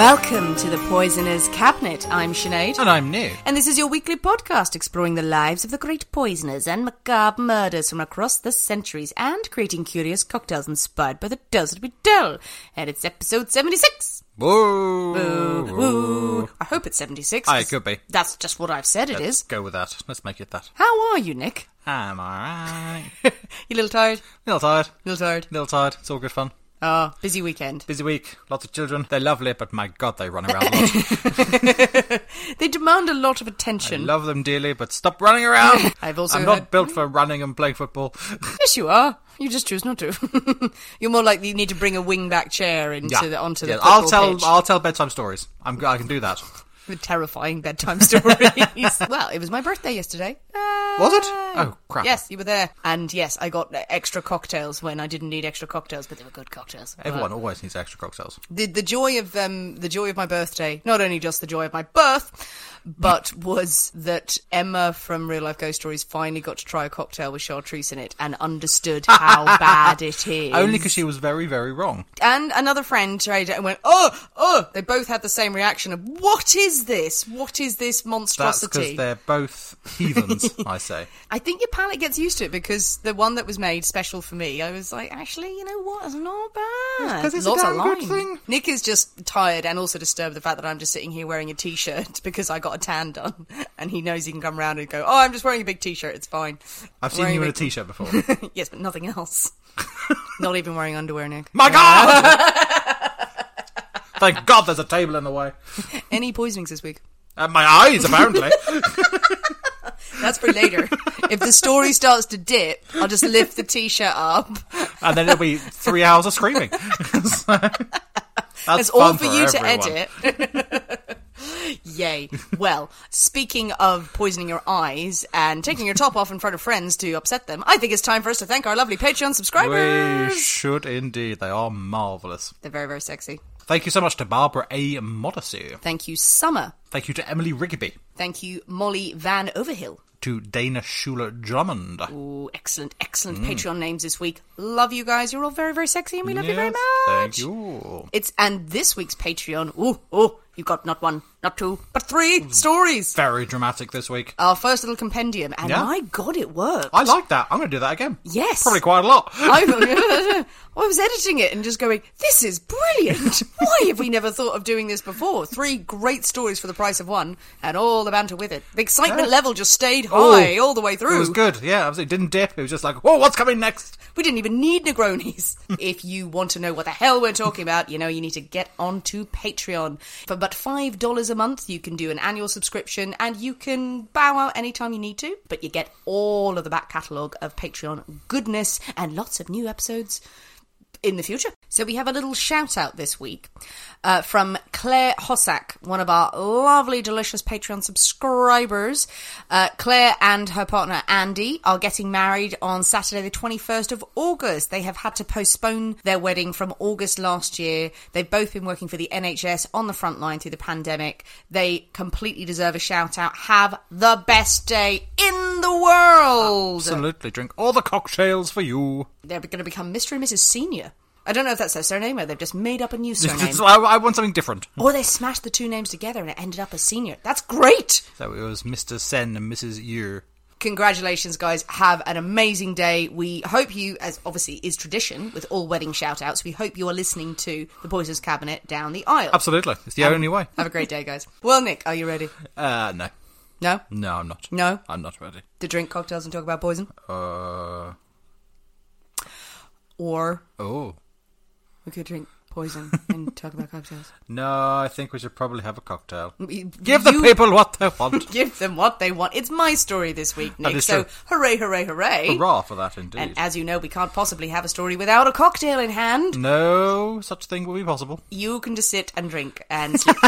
Welcome to the Poisoner's Cabinet. I'm Sinead. And I'm Nick. And this is your weekly podcast exploring the lives of the great poisoners and macabre murders from across the centuries and creating curious cocktails inspired by the tales that we tell. And it's episode 76. Whoa. Woo, woo. I hope it's 76. Aye, it could be. That's just what I've said It is. Let's go with that. Let's make it that. How are you, Nick? I'm alright. you a little tired? A little tired. A little tired? A Little tired. It's all good fun. Oh, busy weekend. Busy week. Lots of children. They're lovely, but my god, they run around a lot. They demand a lot of I attention. love them dearly, but stop running around. I've also I'm not built for running and playing football. Yes, you are. You just choose not to. You're more likely you need to bring a wing-back chair into yeah. the onto the I'll tell. pitch. I'll tell bedtime stories. I'm. I can do that. Terrifying bedtime stories. well, it was my birthday yesterday. Was it? Oh, crap. Yes, you were there. And yes, I got extra cocktails when I didn't need extra cocktails, but they were good cocktails. Everyone always needs extra cocktails. the the joy of um the joy of my birthday, not only just the joy of my birth, but was that Emma from Real Life Ghost Stories finally got to try a cocktail with chartreuse in it and understood how bad it is. Only because she was very, very wrong. and another friend tried it and went, oh, oh. They both had the same reaction of, what is this? What is this That's monstrosity? because they're both heathens. I say. I think your palate gets used to it because the one that was made special for me, I was like, actually, you know what? It's not bad. 'cause it's a Lots of damn good thing. Nick is just tired and also disturbed the fact that I'm just sitting here wearing a t-shirt because I got a tan done, and he knows he can come round and go, "Oh, I'm just wearing a big t-shirt. It's fine." I've I'm seen you in a t-shirt before. yes, but nothing else. not even wearing underwear, Nick. My God! Thank God there's a table in the way. Any poisonings this week? And my eyes, apparently. That's for later. if the story starts to dip, I'll just lift the t-shirt up. and then it'll be three hours of screaming. So, that's It's all fun for you to edit. Yay. Well, speaking of poisoning your eyes and taking your top off in front of friends to upset them, I think it's time for us to thank our lovely Patreon subscribers. We should indeed. They are marvellous. They're very, very sexy. Thank you so much to Barbara A. Modesty. Thank you, Summer. Thank you to Emily Rigby. Thank you, Molly Van Overhill. To Dana Schuler Drummond. Ooh, excellent, excellent mm. Patreon names this week. Love you guys. You're all very, very sexy and we love you very much. Thank you. It's and this week's Patreon. Ooh, oh, you got not one, not two, but three stories. Very dramatic this week. Our first little compendium, and Yeah. my god, it worked. I like that. I'm going to do that again. Yes. Probably quite a lot. I, I was editing it and just going, this is brilliant. Why have we never thought of doing this before? Three great stories for the price of one, and all the banter with it. The excitement Yeah. level just stayed high all the way through. It was good. Yeah, it didn't dip. It was just like, whoa, what's coming next? We didn't even need Negronis. if you want to know what the hell we're talking about, you know, you need to get onto Patreon. For but $5 a month, you can do an annual subscription and you can bow out anytime you need to, but you get all of the back catalogue of Patreon goodness and lots of new episodes in the future. So we have a little shout out this week uh, from Claire Hossack, one of our lovely, delicious Patreon subscribers. Uh, Claire and her partner Andy are getting married on Saturday, the 21st of August. They have had to postpone their wedding from August last year. They've both been working for the NHS on the front line through the pandemic. They completely deserve a shout out. Have the best day in the world. Absolutely. Drink all the cocktails for you. They're going to become Mr. and Mrs. Senior. I don't know if that's their surname or they've just made up a new surname. I, I want something different. or they smashed the two names together and it ended up as senior. That's great! So it was Mr. Sen and Mrs. Yu. Congratulations, guys. Have an amazing day. We hope you, as obviously is tradition with all wedding shout outs, we hope you are listening to the Poisonous Cabinet down the aisle. Absolutely. It's the only way. Have a great day, guys. Well, Nick, are you ready? Uh, no. No? No, I'm not. No? I'm not ready. To drink cocktails and talk about poison? Uh, Or oh. We could drink poison and talk about cocktails. No, I think we should probably have a cocktail. Give the you people what they want. Give them what they want. It's my story this week, Nick. is So true. hooray, hooray, hooray. Hurrah for that, indeed. And as you know, we can't possibly have a story without a cocktail in hand. no such thing will be possible. You can just sit and drink and sleep.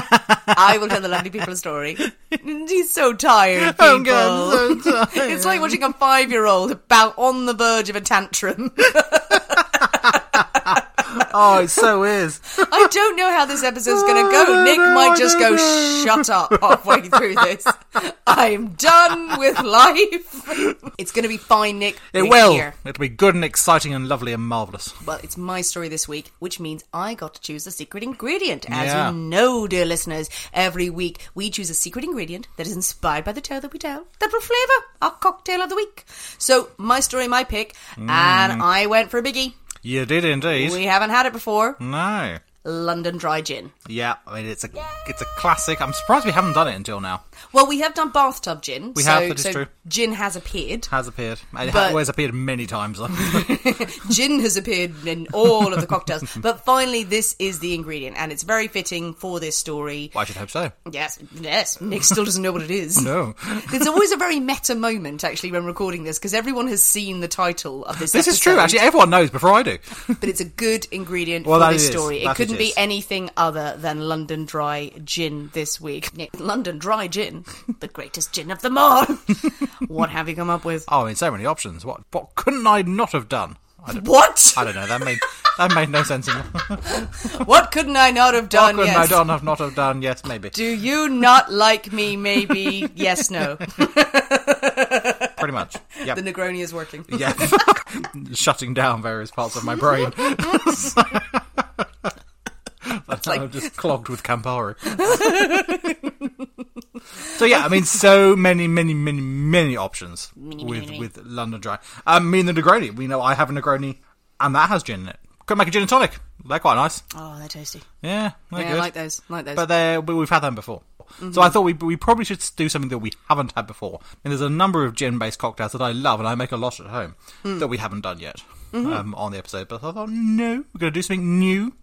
I will tell the lovely people a story. He's so tired, oh, people. I'm so tired. It's like watching a five-year-old about on the verge of a tantrum. Oh, it so is. I don't know how this episode's going to go. Nick might just go, shut up halfway through this. I'm done with life. It's going to be fine, Nick. It We're will. here. It'll be good and exciting and lovely and marvellous. Well, it's my story this week, which means I got to choose the secret ingredient. As Yeah. you know, dear listeners, every week we choose a secret ingredient that is inspired by the tale that we tell that will flavour our cocktail of the week. So, my story, my pick, Mm. and I went for a biggie. You did indeed. We haven't had it before. No. London Dry Gin. Yeah, I mean it's a it's a classic. I'm surprised we haven't done it until now. Well, we have done bathtub gin. We so, have, that is so true. Gin has appeared. Has appeared. It But- has appeared many times gin has appeared in all of the cocktails. But finally, this is the ingredient, and it's very fitting for this story. I should hope so. Yes, yes. Nick still doesn't know what it is. No. It's always a very meta moment, actually, when recording this, because everyone has seen the title of this. This is true. episode, Actually, everyone knows before I do. but it's a good ingredient Well, for that this it is. story. It That couldn't it be is. anything other than London Dry Gin this week. Nick, London Dry Gin, the greatest gin of them all. what have you come up with? Oh, I mean, so many options. What what couldn't I not have done? I don't, What? I don't know. That made that made no sense. In What couldn't I not have done? what couldn't yes. I done have not have done? Yes, maybe. Do you not like me? Maybe yes, no. Pretty much. Yep. The Negroni is working. yeah. Shutting down various parts of my brain. That's like- I'm just clogged with Campari. so yeah, I mean, so many, many, many, many options Many, with many, with London Dry. Um, me and the Negroni. We know I have a Negroni, and that has gin in it. Could make a gin and tonic. They're quite nice. Oh, they're tasty. Yeah, they're Yeah, I good. like those. I like those. But they we've had them before. So I mm-hmm. thought we we probably should do something that we haven't had before. And there's a number of gin based cocktails that I love and I make a lot at home hmm. that we haven't done yet mm-hmm. um, on the episode. But I thought, no, we're going to do something new.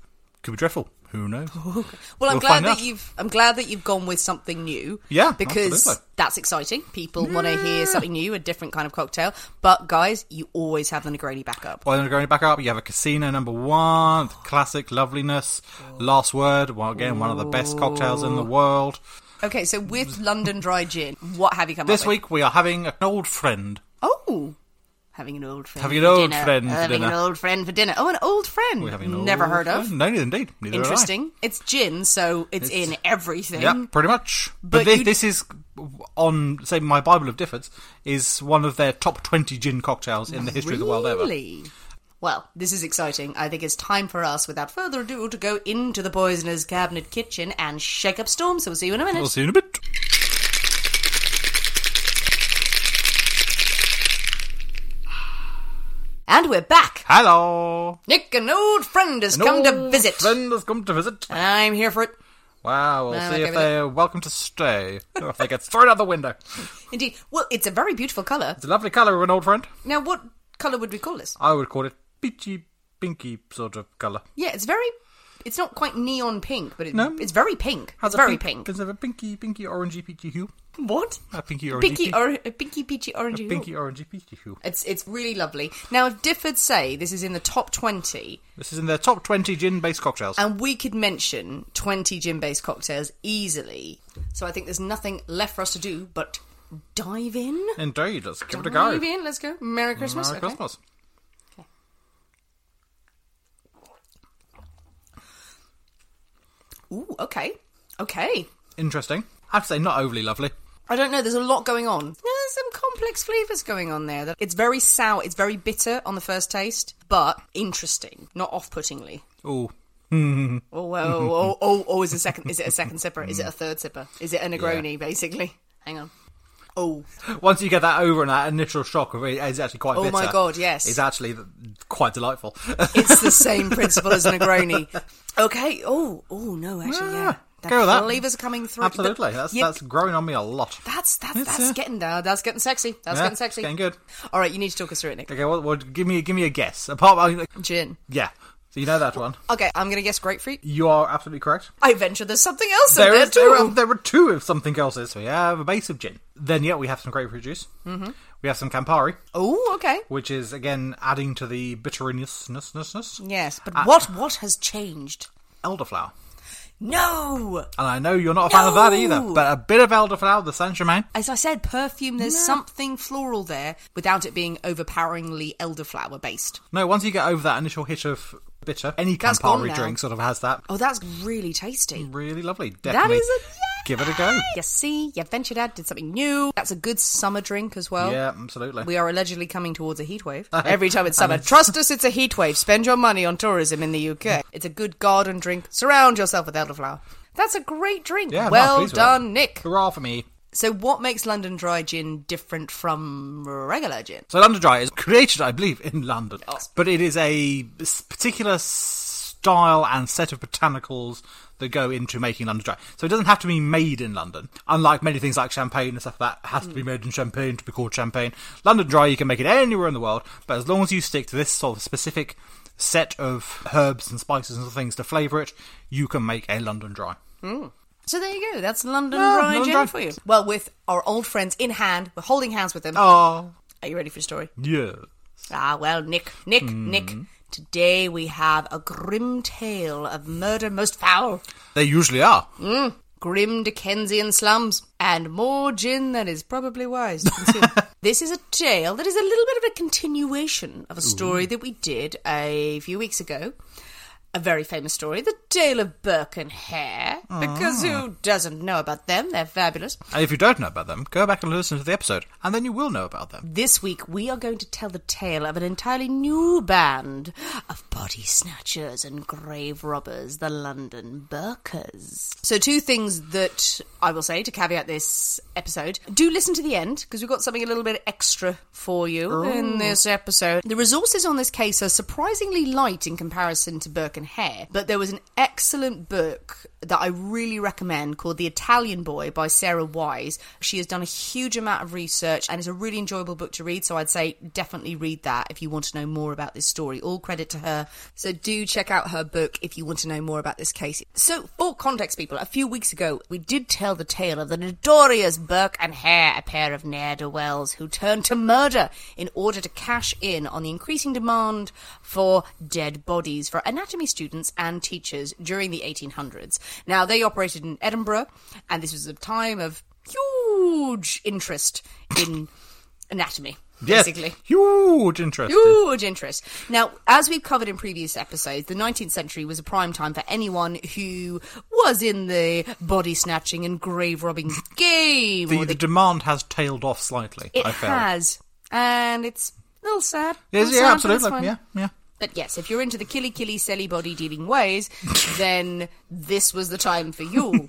Could be dreadful. Who knows? Well, I'm glad that out. you've. I'm glad that you've gone with something new. Yeah, because absolutely. that's exciting. People want to hear something new, a different kind of cocktail. But guys, you always have the Negroni backup. Well, the Negroni backup. you have a casino number one, classic loveliness, last word. Well, again, one of the best cocktails in the world. Okay, so with London Dry Gin, what have you come This up with? This week we are having an old friend. Oh, having an old friend. Having for an old dinner. friend Having an old friend for dinner. Oh, an old friend. We're having an Never old heard of. friend. No, indeed. Neither. Interesting. It's gin, so it's, in everything. Yeah, pretty much. But But, thi- this is on, say, my Bible of Diffords is one of their top twenty gin cocktails in the history of the world ever. Really? Well, this is exciting. I think it's time for us, without further ado, to go into the poisoner's cabinet kitchen and shake up storm. So we'll see you in a minute. We'll see you in a bit. And we're back. Hello. Nick, an old friend has An come to visit. Friend has come to visit. And I'm here for it. Wow, we'll Well, see okay if with they're welcome to stay or if they get thrown out the window. Indeed. Well, it's a very beautiful colour. It's a lovely colour of an old friend. Now, what colour would we call this? I would call it peachy, pinky sort of colour. Yeah, it's very. It's not quite neon pink, but it, No. it's very pink. Has it's very pink. pink. Does it have a pinky, pinky, orangey, peachy hue? What? A pinky, orangey, Pinky, or, a pinky, peachy, orangey. hue. pinky, orangey, peachy hue. It's it's really lovely. Now, if Difford say this is in the top twenty, This is in their top 20 gin-based cocktails. and we could mention twenty gin-based cocktails easily, so I think there's nothing left for us to do but dive in. Indeed, let's give it a go. Dive in. Let's go. Merry Christmas. Merry okay. Christmas. Ooh, okay, okay. Interesting. I have to say, not overly lovely. I don't know. There's a lot going on. There's some complex flavors going on there. It's very sour, it's very bitter on the first taste, but interesting, not off-puttingly. Oh, Oh, well, oh, oh, oh, oh, is a second? Is it a second sipper? Is it a third sipper? Is it a Negroni? Basically, hang on. Oh, once you get that over and that initial shock of it, it's actually quite Oh bitter. my God, yes. It's actually quite delightful. it's the same principle as a Negroni. Okay. Oh, oh no, actually, yeah. Yeah, The go with that. flavors are coming through. Absolutely. That's, Yeah, that's growing on me a lot. that's that's It's, that's uh, getting there. That's getting sexy. That's Yeah, getting sexy. Getting good. All right, you need to talk us through it, Nick. Okay, well, well give me give me a guess. Apart, mean, Gin. yeah. So you know that one. Okay, I'm gonna guess grapefruit. You are absolutely correct. I venture there's something else in There there is there are, too. there are two of something else. So we have a base of gin. Then yeah, we have some grapefruit juice. Mm-hmm. We have some Campari, Oh, okay. which is again adding to the bitterness. Yes, but Uh, what what has changed? Elderflower. No. And I know you're not a fan of that either, but a bit of elderflower, the Saint Germain. As I said, perfume. There's something floral there without it being overpoweringly elderflower based. No, once you get over that initial hit of bitter, any That's Campari drink sort of has that. Oh, that's really tasty. Really lovely. Definitely That is a give it a go. You see, you ventured out, did something new. That's a good summer drink as well. Yeah, absolutely. We are allegedly coming towards a heat wave. Every time it's summer. Trust us, it's a heat wave. Spend your money on tourism in the UK. It's a good garden drink. Surround yourself with elderflower. That's a great drink. Yeah, well with done. Nick. Hurrah for me. So, what makes London Dry Gin different from regular gin? So London Dry is created, I believe, in London, Oh. but it is a particular style and set of botanicals that go into making London Dry. So it doesn't have to be made in London. Unlike many things like champagne and stuff that has to be made in champagne to be called champagne. London Dry, you can make it anywhere in the world, but as long as you stick to this sort of specific set of herbs and spices and things to flavour it, you can make a London Dry. Hmm. So there you go. That's London Yeah, Dry London Gin for you. Well, with our old friends in hand, we're holding hands with them. Oh, Are you ready for the story? yeah. Ah, well, Nick, Nick, Hmm. Nick. Today we have a grim tale of murder most foul. They usually are. Grim Dickensian slums, and more gin than is probably wise this is a tale that is a little bit of a continuation of a story that we did a few weeks ago. A very famous story, the tale of Burke and Hare. Because who ah. doesn't know about them? They're fabulous. And if you don't know about them, go back and listen to the episode, and then you will know about them. This week, we are going to tell the tale of an entirely new band of body snatchers and grave robbers, the London Burkers. So, two things that I will say to caveat this episode. Do listen to the end, because we've got something a little bit extra for you in oh. this episode. The resources on this case are surprisingly light in comparison to Burke and Hare, but there was an excellent book that I really recommend called The Italian Boy by Sarah Wise. She has done a huge amount of research and it's a really enjoyable book to read, so I'd say definitely read that if you want to know more about this story. All credit to her. So do check out her book if you want to know more about this case. So, for context, people, a few weeks ago we did tell the tale of the notorious Burke and Hare, a pair of ne'er-do-wells who turned to murder in order to cash in on the increasing demand for dead bodies for anatomy students and teachers during the 1800s. Now, they operated in Edinburgh, and this was a time of huge interest in anatomy, Yes, basically. huge interest. Huge interest. Now, as we've covered in previous episodes, the 19th century was a prime time for anyone who was in the body snatching and grave robbing game. The, the the, demand has tailed off slightly. it has, and it's a little sad. Yes, Little yeah, sad, absolutely. Yeah, yeah. But yes, if you're into the killy killy selly body dealing ways, then this was the time for you.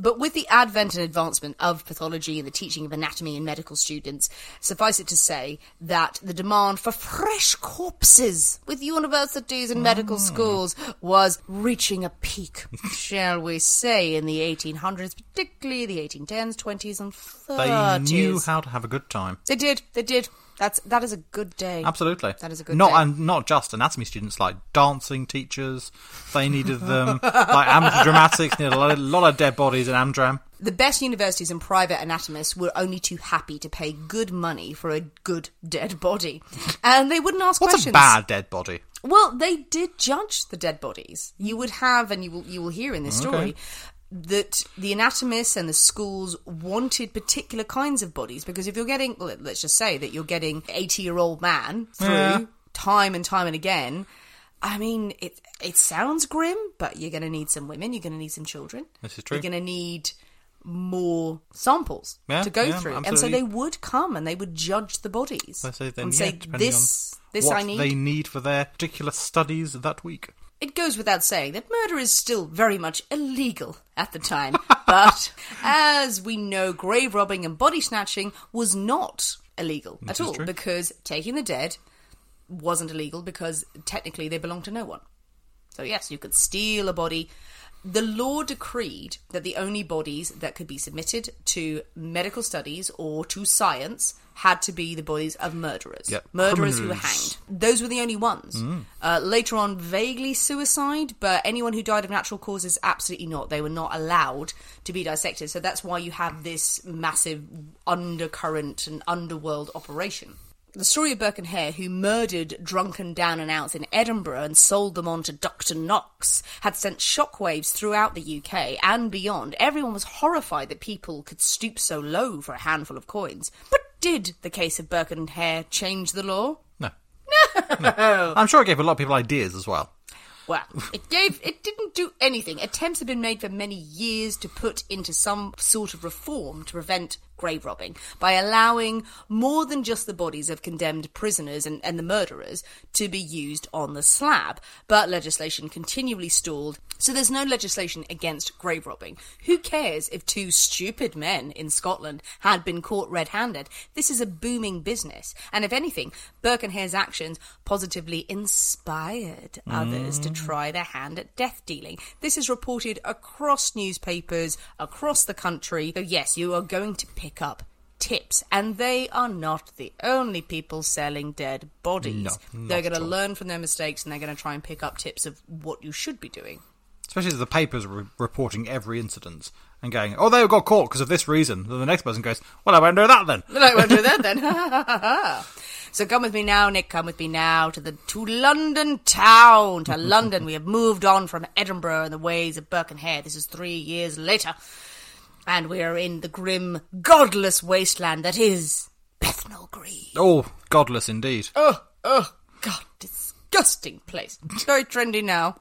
But with the advent and advancement of pathology and the teaching of anatomy in medical students, suffice it to say that the demand for fresh corpses with universities and medical mm. schools was reaching a peak, shall we say, in the 1800s, particularly the 1810s, 20s, and 30s. They knew how to have a good time. They did. They did. That's that is a good day. Absolutely. That is a good not day. and not just anatomy students, like dancing teachers. They needed them. like amateur dramatics needed a lot, a lot of dead bodies in Amdram. The best universities and private anatomists were only too happy to pay good money for a good dead body, and they wouldn't ask What's questions. a bad dead body? Well, they did judge the dead bodies. You would have, and you will you will hear in this story. That the anatomists and the schools wanted particular kinds of bodies because if you're getting, let's just say that you're getting 80 year old man through Yeah. time and time and again, I mean, it it sounds grim, but you're going to need some women, you're going to need some children. This is true. You're going to need more samples Yeah, to go yeah, through, and so they would come and they would judge the bodies say then, and say this this what I need. they need for their particular studies that week. It goes without saying that murder is still very much illegal at the time, but as we know, grave robbing and body snatching was not illegal at all true. because taking the dead wasn't illegal because technically they belonged to no one. So, yes, you could steal a body. The law decreed that the only bodies that could be submitted to medical studies or to science had to be the bodies of murderers. Yep. Murderers who were hanged. Those were the only ones. Uh, later on, vaguely suicide, but anyone who died of natural causes, absolutely not. They were not allowed to be dissected. So that's why you have this massive undercurrent and underworld operation. The story of Burke and Hare, who murdered drunken down and outs in Edinburgh and sold them on to Dr. Knox, had sent shockwaves throughout the UK and beyond. Everyone was horrified that people could stoop so low for a handful of coins. But did the case of Burke and Hare change the law? No. no. no. I'm sure it gave a lot of people ideas as well. Well, it gave it didn't do anything. Attempts have been made for many years to put into some sort of reform to prevent grave robbing by allowing more than just the bodies of condemned prisoners and, and the murderers to be used on the slab. But legislation continually stalled, so there's no legislation against grave robbing. Who cares if two stupid men in Scotland had been caught red handed? This is a booming business, and if anything, Burke and Hare's actions positively inspired others to mm. try their hand at death dealing. This is reported across newspapers across the country. So, yes, you are going to pick up tips, and they are not the only people selling dead bodies. No, they're going to learn from their mistakes and they're going to try and pick up tips of what you should be doing. Especially as the papers are re- reporting every incident and going, oh, they got caught because of this reason. Then the next person goes, well, I won't do that then. I won't do that then. so come with me now, Nick. Come with me now to the to London town. To London. We have moved on from Edinburgh and the ways of Hare. This is three years later, and we are in the grim, godless wasteland that is Bethnal Green. Oh, godless indeed. Oh, oh, God, disgusting place. Very trendy now.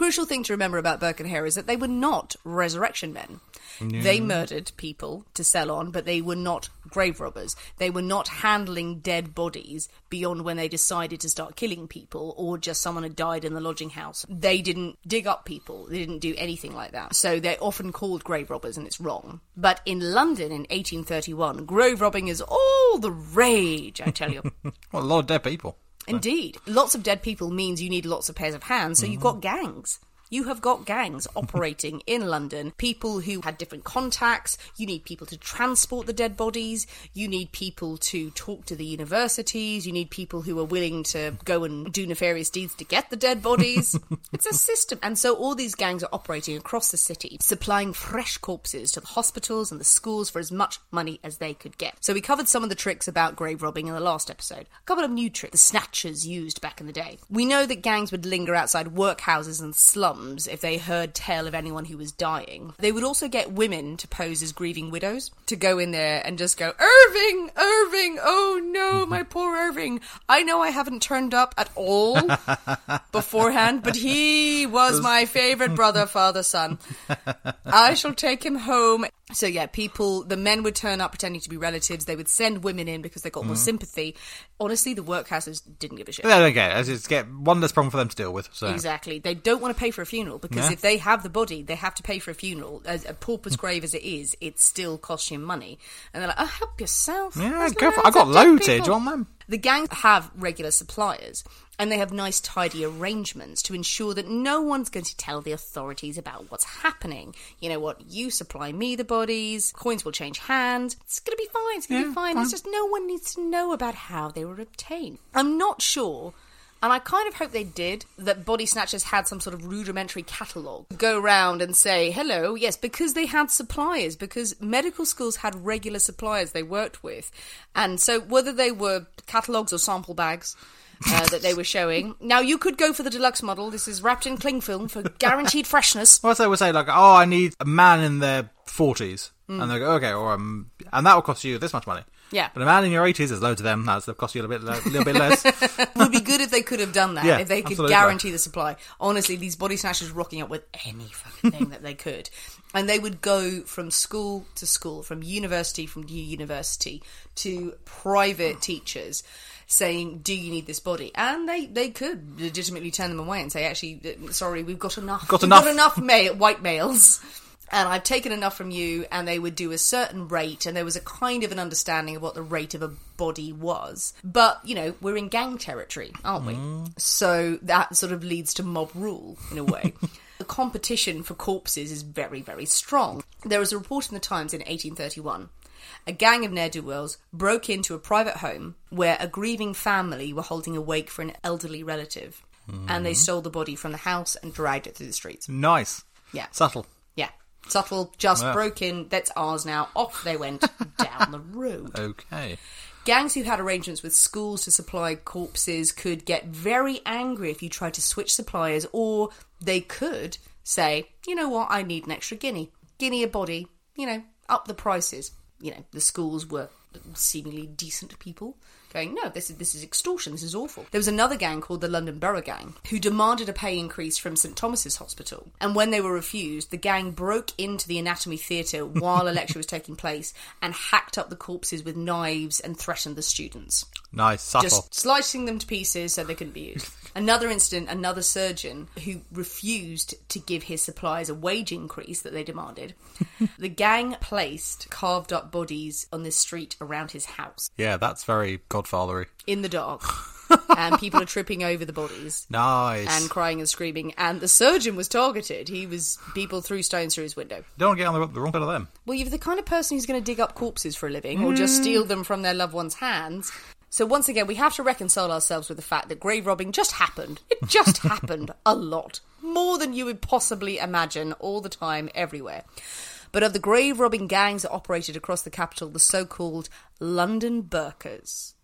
Crucial thing to remember about Burke and Hare is that they were not resurrection men. They murdered people to sell on, but they were not grave robbers. They were not handling dead bodies beyond when they decided to start killing people or just someone had died in the lodging house. They didn't dig up people. They didn't do anything like that. So they're often called grave robbers and it's wrong. But in London in 1831, grave robbing is all the rage, I tell you. Well, a lot of dead people. Indeed. Lots of dead people means you need lots of pairs of hands, so you've mm-hmm. got gangs. You have got gangs operating in London. People who had different contacts. You need people to transport the dead bodies. You need people to talk to the universities. You need people who are willing to go and do nefarious deeds to get the dead bodies. it's a system. And so all these gangs are operating across the city, supplying fresh corpses to the hospitals and the schools for as much money as they could get. So we covered some of the tricks about grave robbing in the last episode. A couple of new tricks the snatchers used back in the day. We know that gangs would linger outside workhouses and slums if they heard tale of anyone who was dying. They would also get women to pose as grieving widows to go in there and just go, Irving, Irving, oh no, my poor Irving. I know I haven't turned up at all beforehand, but he was my favorite brother, father, son. I shall take him home. So yeah, people, the men would turn up pretending to be relatives. They would send women in because they got more mm. sympathy. Honestly, the workhouses didn't give a shit. They don't get. It's get one less problem for them to deal with. So Exactly. They don't want to pay for a funeral because Yeah. if they have the body, they have to pay for a funeral. As a pauper's mm. grave as it is, it still costs you money. And they're like, oh, help yourself. yeah, go for. I got loaded dead loads. Do you want them? The gangs have regular suppliers and they have nice, tidy arrangements to ensure that no one's going to tell the authorities about what's happening. You know what? You supply me the bodies, coins will change hands. It's going to be fine. It's going to Yeah, be fine. fine. It's just no one needs to know about how they were obtained. I'm not sure. And I kind of hope they did, that Body Snatchers had some sort of rudimentary catalogue. Go round and say, hello, yes, because they had suppliers, because medical schools had regular suppliers they worked with. And so whether they were catalogues or sample bags, uh, that they were showing. Now you could go for the deluxe model. This is wrapped in cling film for guaranteed freshness. Well, they would say like, "Oh, I need a man in their 40s. Hmm. and they go, "Okay," or um, and that will cost you this much money. Yeah. But a man in your 80s, there's loads of them. That's going cost you a little bit, a little bit less. It would be good if they could have done that. Yeah, if they could absolutely. guarantee the supply. Honestly, these body snatchers rocking up with any fucking thing that they could. And they would go from school to school, from university from new university to private teachers saying, Do you need this body? And they, they could legitimately turn them away and say, Actually, uh, sorry, we've got enough. Got We've enough." got enough ma- white males. And I've taken enough from you, and they would do a certain rate, and there was a kind of an understanding of what the rate of a body was. But, you know, we're in gang territory, aren't we? Mm. So that sort of leads to mob rule, in a way. the competition for corpses is very, very strong. There was a report in the Times in 1831. A gang of ne'er do wells broke into a private home where a grieving family were holding a wake for an elderly relative. And they mm. stole the body from the house and dragged it through the streets. nice. Yeah. Subtle. Subtle, just Wow. broke in, that's ours now. Off they went down the road. Okay. Gangs who had arrangements with schools to supply corpses could get very angry if you tried to switch suppliers, or they could say, you know what, I need an extra guinea. Guinea a body, you know, up the prices. You know, the schools were seemingly decent people going, no, this is this is extortion, this is awful. There was another gang called the London Borough Gang who demanded a pay increase from St Thomas's Hospital, and when they were refused, the gang broke into the anatomy theatre while a lecture was taking place and hacked up the corpses with knives and threatened the students Nice. Subtle. just slicing them to pieces so they couldn't be used. Another incident, another surgeon who refused to give his suppliers a wage increase that they demanded. the gang placed carved up bodies on the street around his house Yeah, that's very Godfathery. in the dark. and people are tripping over the bodies Nice. and crying and screaming. And the surgeon was targeted. He was people threw stones through his window. Don't get on the, the wrong side of them. Well, you're the kind of person who's going to dig up corpses for a living or just mm. steal them from their loved ones' hands. So once again, we have to reconcile ourselves with the fact that grave robbing just happened. It just happened a lot. More than you would possibly imagine, all the time, everywhere. But of the grave robbing gangs that operated across the capital, the so called London Burkers,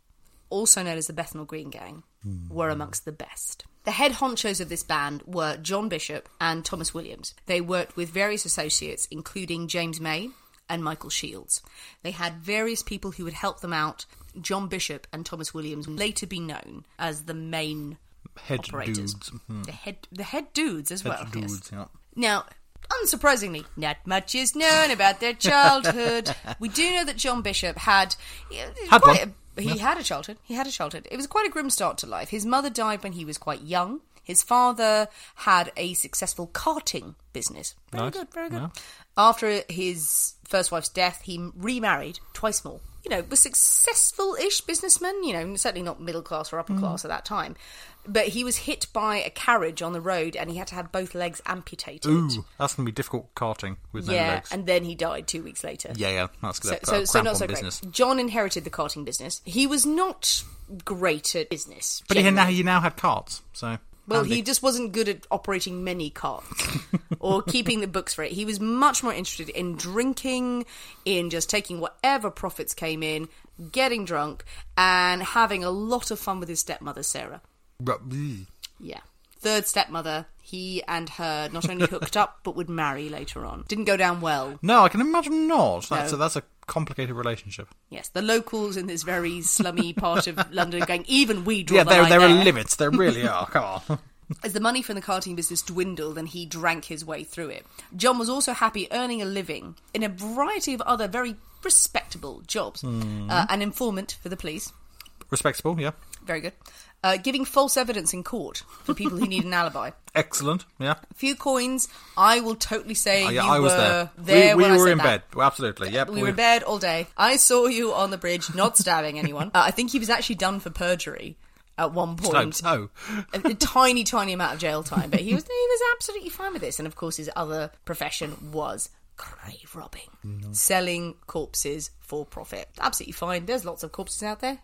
also known as the Bethnal Green Gang, were amongst the best. The head honchos of this band were John Bishop and Thomas Williams. They worked with various associates, including James May and Michael Shields. They had various people who would help them out. John Bishop and Thomas Williams would later be known as the main Head operators. dudes. Mhm. The head, the head dudes as Head well. yes. yeah. Now, unsurprisingly, not much is known about their childhood. we do know that John Bishop had Had quite one. A, he had a childhood. He had a childhood. It was quite a grim start to life. His mother died when he was quite young. His father had a successful carting business. Very Nice. good, very good. Yeah. After his first wife's death, he remarried twice more. You know, was successful-ish businessman. You know, certainly not middle class or upper Mm. class at that time. But he was hit by a carriage on the road, and he had to have both legs amputated. Ooh, that's going to be difficult carting with no yeah, legs. and then he died two weeks later. yeah, yeah, that's So, so, so not so on great. business. John inherited the carting business. He was not great at business. But he, now, he now had carts, so... Well, handy. he just wasn't good at operating many carts or keeping the books for it. He was much more interested in drinking, in just taking whatever profits came in, getting drunk, and having a lot of fun with his stepmother, Sarah. Yeah. Third stepmother, he and her not only hooked up, but would marry later on. Didn't go down well. No, I can imagine not. That's, No. a, that's a complicated relationship. Yes, the locals in this very slummy part of London going, even we draw Yeah, the there, line there are there." limits. There really are. Come on. As the money from the carting business dwindled and he drank his way through it, John was also happy earning a living in a variety of other very respectable jobs. Uh, an informant for the police, Respectable, yeah. very good. Uh, giving false evidence in court for people who need an alibi. Excellent, yeah. A few coins, I will totally say Oh, yeah, you I was were there. we when we I were in that. bed. Absolutely, yep. We were in bed all day. I saw you on the bridge, not stabbing anyone. Uh, I think he was actually done for perjury at one point. so. a, a tiny, tiny amount of jail time, but he was he was absolutely fine with this. And of course, his other profession was grave robbing, selling corpses for profit. Absolutely fine. There's lots of corpses out there.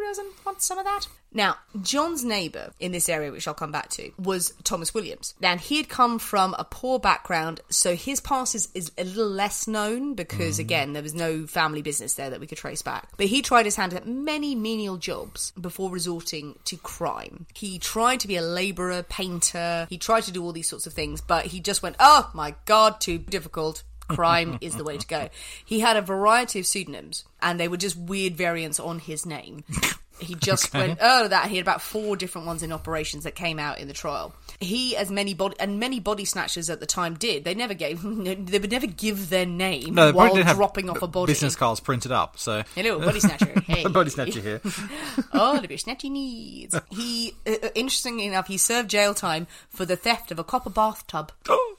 Who doesn't want some of that? Now, John's neighbour in this area, which I'll come back to, was Thomas Williams. Now, he had come from a poor background, so his past is, is a little less known because, mm-hmm. again, there was no family business there that we could trace back. But he tried his hand at many menial jobs before resorting to crime. He tried to be a labourer, painter, he tried to do all these sorts of things, but he just went, oh my god, too difficult. Crime is the way to go. He had a variety of pseudonyms, and they were just weird variants on his name. He just went, oh, that. He had about four different ones in operations that came out in the trial. He, as many body, and many body snatchers at the time did, they never gave, they would never give their name No, while dropping off a body. business cards printed up. So Hello, body snatcher. Hey. body snatcher here. of your snatchy needs. He, uh, uh, interestingly enough, he served jail time for the theft of a copper bathtub.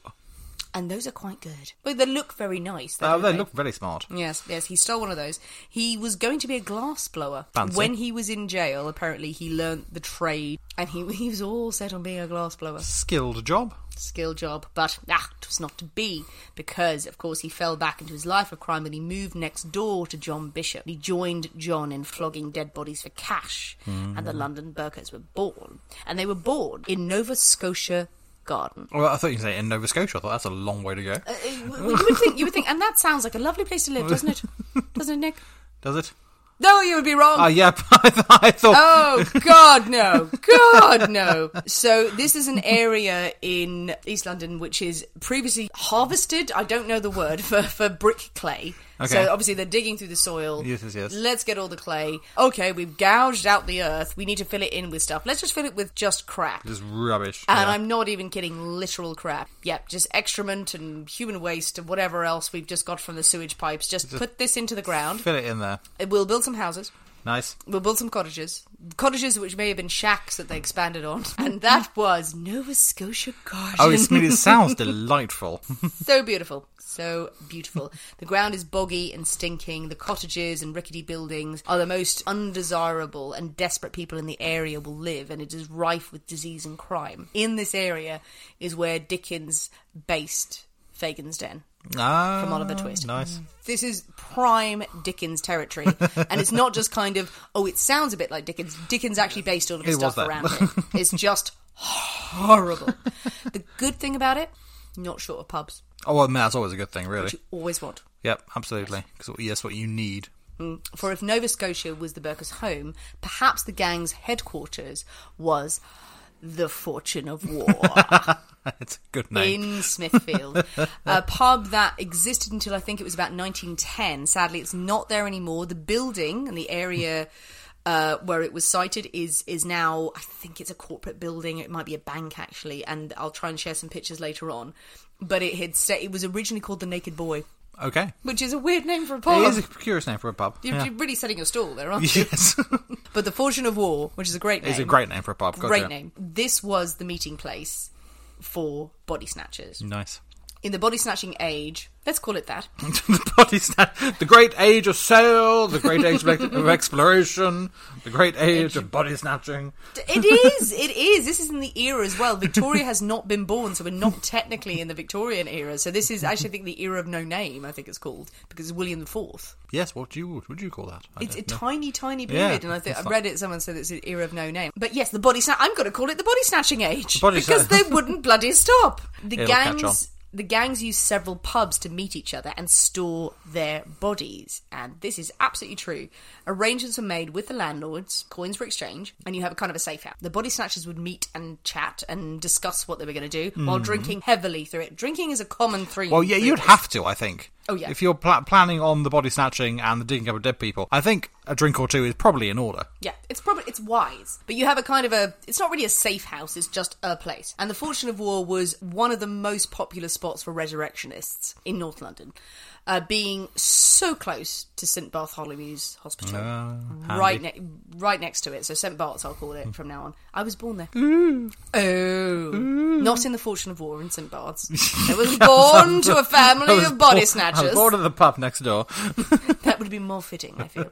and those are quite good. But they look very nice. Oh, don't they look very smart. Yes, yes, he stole one of those. He was going to be a glass blower. Fancy. When he was in jail, apparently he learnt the trade and he, he was all set on being a glass blower. Skilled job. Skill job, but ah, it was not to be because, of course, he fell back into his life of crime and he moved next door to John Bishop. He joined John in flogging dead bodies for cash, and the London Burkers were born. And they were born in Nova Scotia Garden. Well, I thought you saying in Nova Scotia. I thought that's a long way to go. Uh, you would think, you would think, and that sounds like a lovely place to live, doesn't it? Doesn't it, Nick? Does it? No, you would be wrong. Oh, yeah. I th- I thought. Oh God, no! God, no! So this is an area in East London which is previously harvested. I don't know the word for for brick clay. Okay. So obviously they're digging through the soil. Yes, yes, yes. Let's get all the clay. Okay, we've gouged out the earth. We need to fill it in with stuff. Let's just fill it with just crap. Just rubbish. And yeah. I'm not even kidding, literal crap. Yep, just excrement and human waste and whatever else we've just got from the sewage pipes. Just, put this into the ground. Fill it in there. We'll build some houses. Nice. We'll build some cottages. Cottages which may have been shacks that they expanded on. And that was Nova Scotia Garden. Oh, it's, I mean, it sounds delightful. so beautiful. So beautiful. The ground is boggy and stinking. The cottages and rickety buildings are the most undesirable and desperate people in the area will live, and it is rife with disease and crime. In this area is where Dickens based Fagin's Den. Ah, From Oliver Twist. Nice. This is prime Dickens territory, and it's not just kind of oh, it sounds a bit like Dickens. Dickens actually based all of his It stuff around it. It's just horrible. the good thing about it, not short of pubs, Oh, well, man, that's always a good thing, really. which you always want. Yep, absolutely. Because yes, what you need. For if Nova Scotia was the Burkers' home, perhaps the gang's headquarters was the Fortune of War. it's a good name. in Smithfield, a pub that existed until I think it was about 1910. Sadly, it's not there anymore. The building and the area uh, where it was sited is is now I think it's a corporate building. It might be a bank actually, and I'll try and share some pictures later on. But it had sta- it was originally called the Naked Boy, okay. which is a weird name for a pub. It is a curious name for a pub. You're, yeah. you're really setting your stall there, aren't you? Yes. But the Fortune of War, which is a great name, it's a great name for a pub. great name. This was the meeting place for body snatchers. Nice. In the body snatching age, let's call it that. the body snatch, the great age of sail, the great age of, exploration, the great age of body snatching. It is. It is. This is in the era as well. Victoria has not been born, so we're not technically in the Victorian era. So this is actually, I think, the era of no name. I think it's called because it's William the Fourth. Yes, what do you what would you call that? I It's a know. tiny, tiny Yeah, period, and I think I read it. Someone said it's an era of no name. But yes, the body snatch. I'm going to call it the body snatching age body because they wouldn't bloody stop. The It'll gangs. The gangs use several pubs to meet each other and store their bodies. And this is absolutely true. Arrangements were made with the landlords, coins for exchange, and you have a kind of a safe house. The body snatchers would meet and chat and discuss what they were going to do while drinking heavily through it. Drinking is a common theme. Mm. Well, yeah, you'd this. have to, I think. Oh, yeah. If you're pla- planning on the body snatching and the digging up of dead people, I think a drink or two is probably in order. Yeah, it's probably it's wise, but you have a kind of a. It's not really a safe house; it's just a place. And the Fortune of War was one of the most popular spots for resurrectionists in North London, uh, being so close to St Bartholomew's Hospital, Ah, right ne- right next to it. So St Bart's, I'll call it from now on. I was born there. Oh, not in the Fortune of War in St Bart's. I was born to a family of body born- I snatchers. was born at the pub next door. That would be more fitting, I feel.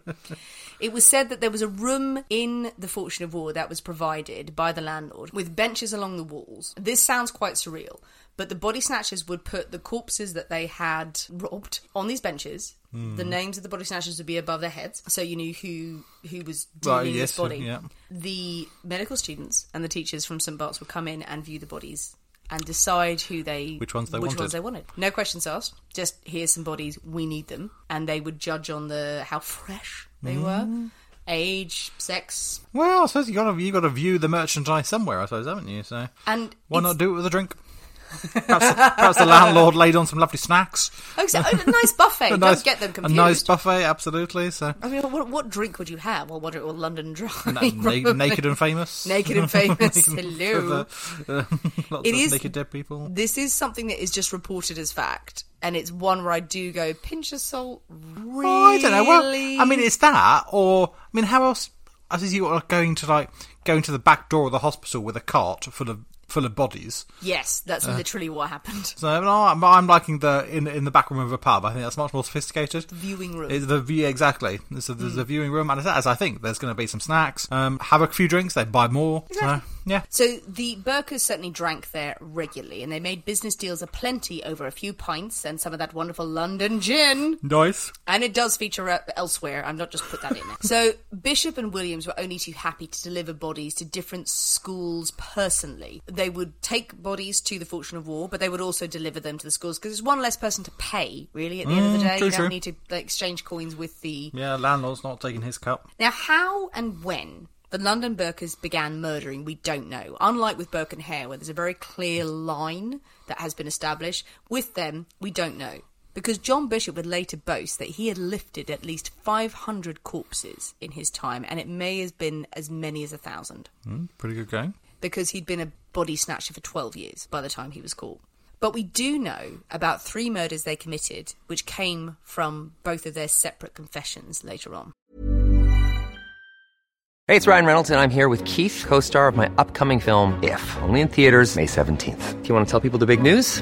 It was said that there was a room in the Fortune of War that was provided by the landlord with benches along the walls. This sounds quite surreal, but the body snatchers would put the corpses that they had robbed on these benches. The hmm. names of the body snatchers would be above their heads, so you knew who who was Right, dealing yes, this body. yeah. The medical students and the teachers from St Bart's would come in and view the bodies and decide who they Which ones they which wanted. ones they wanted. No questions asked. Just here's some bodies. We need them, and they would judge on the how fresh they Mm. were, age, sex, Well, I suppose you got to you got to view the merchandise somewhere. I suppose, haven't you? So and why not do it with a drink? Perhaps, perhaps the landlord laid on some lovely snacks. Oh, so, oh, a nice buffet. A Don't nice- get them A nice buffet, absolutely. So I mean, what, what drink would you have? Well, what well, London Dry. Na- na- naked and famous. Naked and famous. Hello. with, uh, lots It of is- naked dead people. This is something that is just reported as fact, and it's one where I do go pinch of salt. Really? Oh, I don't know. Well, I mean, it's that, or I mean, how else? I suppose you are going to like going to the back door of the hospital with a cart full of full of bodies. yes, that's Uh. literally what happened. So no, I'm, I'm liking the in in the back room of a pub. I think that's much more sophisticated. Viewing room. It's the view exactly. There's a, a viewing room, and as, I think there's going to be some snacks. Um, have a few drinks. They buy more. So, yeah. So the Burkers certainly drank there regularly, and they made business deals aplenty over a few pints and some of that wonderful London gin. Nice. And it does feature uh, elsewhere. I'm not just put that in there. So Bishop and Williams were only too happy to deliver bodies to different schools personally. They would take bodies to the Fortune of War, but they would also deliver them to the schools because there's one less person to pay. Really, at the end of the mm, day, true, you don't true. need to like, exchange coins with the Yeah, landlord's not taking his cut. now, how and when the London Burkers began murdering, we don't know. Unlike with Burke and Hare, where there's a very clear line that has been established, with them, we don't know. Because John Bishop would later boast that he had lifted at least 500 corpses in his time, and it may have been as many as a thousand, hmm, Pretty good going. Because he'd been a body snatcher for 12 years by the time he was caught. But we do know about three murders they committed, which came from both of their separate confessions later on. Hey, it's Ryan Reynolds, and I'm here with Keith, co star of my upcoming film, If, only in theaters, May 17th. Do you want to tell people the big news?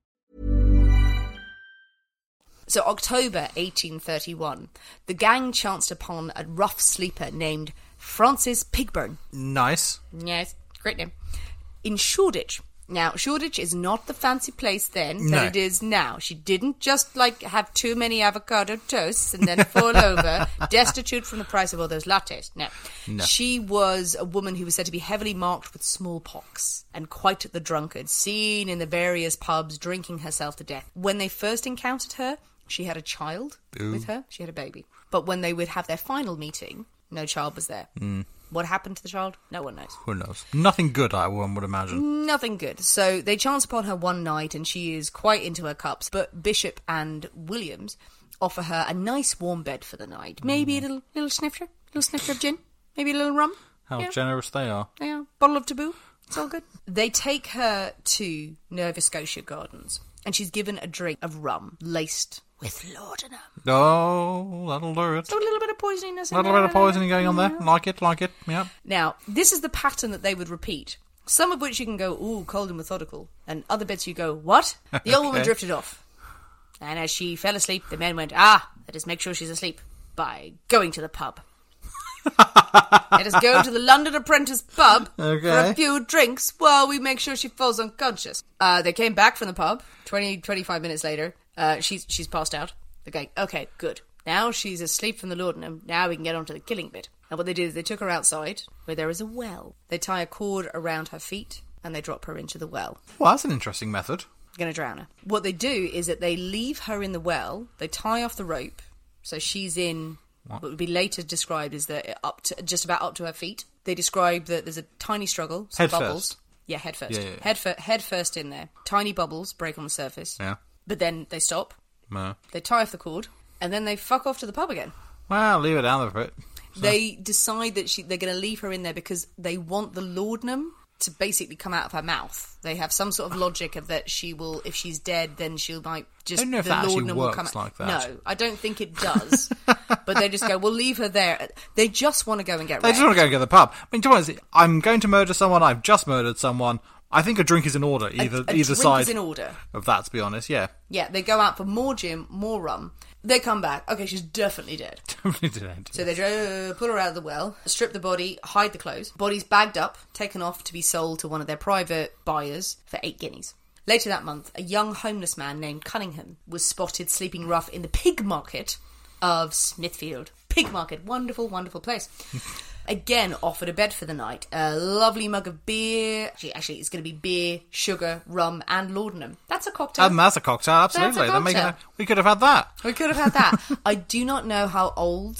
So, October 1831, the gang chanced upon a rough sleeper named Frances Pigburn. Nice. Yes, great name. In Shoreditch. Now, Shoreditch is not the fancy place then No. that it is now. She didn't just like have too many avocado toasts and then fall over, destitute from the price of all those lattes. No. She was a woman who was said to be heavily marked with smallpox and quite the drunkard, seen in the various pubs drinking herself to death. When they first encountered her, she had a child with her. She had a baby. But when they would have their final meeting, no child was there. Hmm. What happened to the child? No one knows. Who knows? Nothing good, I one would imagine. Nothing good. So they chance upon her one night and she is quite into her cups, but Bishop and Williams offer her a nice warm bed for the night. Maybe a hmm. little little snifter, little snifter of gin, maybe a little rum. How Yeah. generous they are. Yeah, bottle of taboo. It's all good. They take her to Nova Scotia Gardens and she's given a drink of rum laced with laudanum. Oh, that'll do it. So a little bit of poisoniness. A little bit of poisoning going on there. Like it, like it. Yep. Now, this is the pattern that they would repeat. Some of which you can go, ooh, cold and methodical. And other bits you go, what? The old woman drifted off. And as she fell asleep, the men went, ah, let us make sure she's asleep by going to the pub. let us go to the London Apprentice pub for a few drinks while we make sure she falls unconscious. Uh, they came back from the pub 20, 25 minutes later. Uh, she's, she's passed out. They're going, okay, good. Now she's asleep from the laudanum. Now we can get on to the killing bit. And what they did is they took her outside where there is a well. They tie a cord around her feet and they drop her into the well. Well, that's an interesting method. Going to drown her. What they do is that they leave her in the well. They tie off the rope, so she's in what would be later described as the up to just about up to her feet. They describe that there's a tiny struggle, some Head bubbles. first. Yeah, head first. Yeah, yeah, yeah. Head fir- head first in there. Tiny bubbles break on the surface. Yeah. But then they stop. No. They tie off the cord, and then they fuck off to the pub again. Well, leave it down there for it. They decide that she, they're going to leave her in there because they want the laudanum to basically come out of her mouth. They have some sort of logic of that she will, if she's dead, then she'll like just I don't know if the that actually laudanum will works come out. like that. No, I don't think it does. but they just go, we'll leave her there. They just want to go and get They wrecked. just want to go and get the pub. I mean, to be honest, I'm going to murder someone. I've just murdered someone. I think a drink is in order, either a either drink side is in order. of that. To be honest, yeah, Yeah, they go out for more gin, more rum. They come back. Okay, she's definitely dead. definitely did. So they dro- pull her out of the well, strip the body, hide the clothes. Body's bagged up, taken off to be sold to one of their private buyers for eight guineas. Later that month, a young homeless man named Cunningham was spotted sleeping rough in the pig market of Smithfield. Pig market, wonderful, wonderful place. Again, offered a bed for the night. A lovely mug of beer. Actually, actually it's going to be beer, sugar, rum, and laudanum. That's a cocktail. And that's a cocktail, absolutely. a making a- we could have had that. We could have had that. I do not know how old